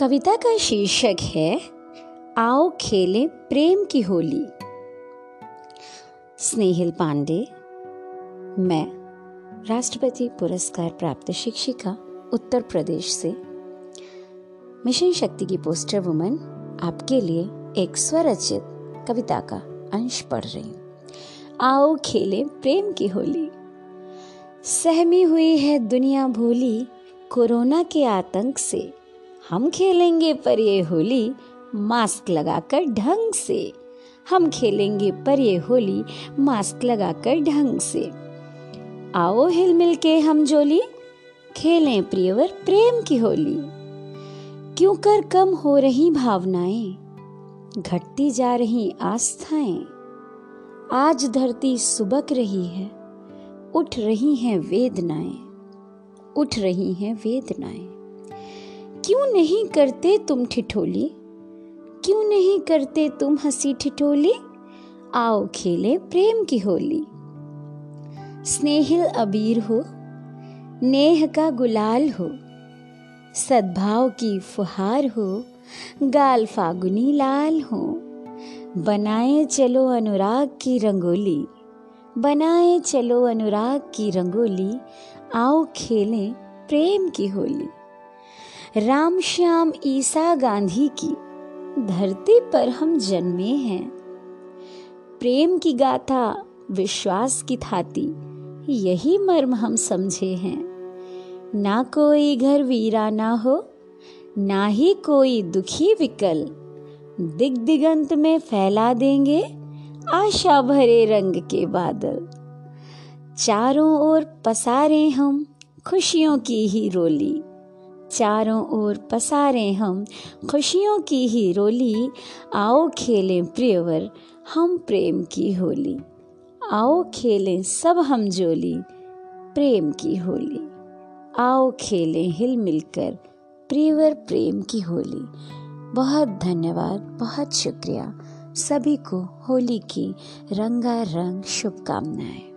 कविता का शीर्षक है, आओ खेलें प्रेम की होली। स्नेहिल पांडे, मैं, राष्ट्रपति पुरस्कार प्राप्त शिक्षिका, उत्तर प्रदेश से। मिशन शक्ति की पोस्टर वुमन, आपके लिए एक स्वरचित कविता का अंश पढ़ रही हूँ। आओ खेलें प्रेम की होली। सहमी हुई है दुनिया भोली, कोरोना के आतंक से। हम खेलेंगे पर ये होली, मास्क लगाकर ढंग से। हम खेलेंगे पर ये होली, मास्क लगाकर ढंग से। आओ हिल मिल के हम जोली, खेलें प्रियवर प्रेम की होली। क्यों कर कम हो रही भावनाएँ, घटती जा रही आस्थाएँ। आज धरती सुबक रही है, उठ रही हैं वेदनाएँ, उठ रही हैं वेदनाएँ। क्यों नहीं करते तुम ठिठोली? क्यों नहीं करते तुम हँसी ठिठोली? आओ खेले प्रेम की होली। स्नेहिल अबीर हो, नेह का गुलाल हो, सद्भाव की फुहार हो, गाल फागुनी लाल हो, बनाए चलो अनुराग की रंगोली, बनाए चलो अनुराग की रंगोली, आओ खेलें प्रेम की होली। राम श्याम ईसा गांधी की धरती पर हम जन्मे हैं। प्रेम की गाथा, विश्वास की थाती, यही मर्म हम समझे हैं। ना कोई घर वीरा ना हो, ना ही कोई दुखी विकल। दिग दिगंत में फैला देंगे आशा भरे रंग के बादल। चारों ओर पसारे हम खुशियों की ही रोली। चारों ओर पसारे हम, खुशियों की ही रोली। आओ खेलें प्रियवर, हम प्रेम की होली। आओ खेलें सब हम जोली, प्रेम की होली। आओ खेलें हिल मिलकर, प्रियवर प्रेम की होली। बहुत धन्यवाद, बहुत शुक्रिया। सभी को होली की रंगारंग शुभकामनाएँ।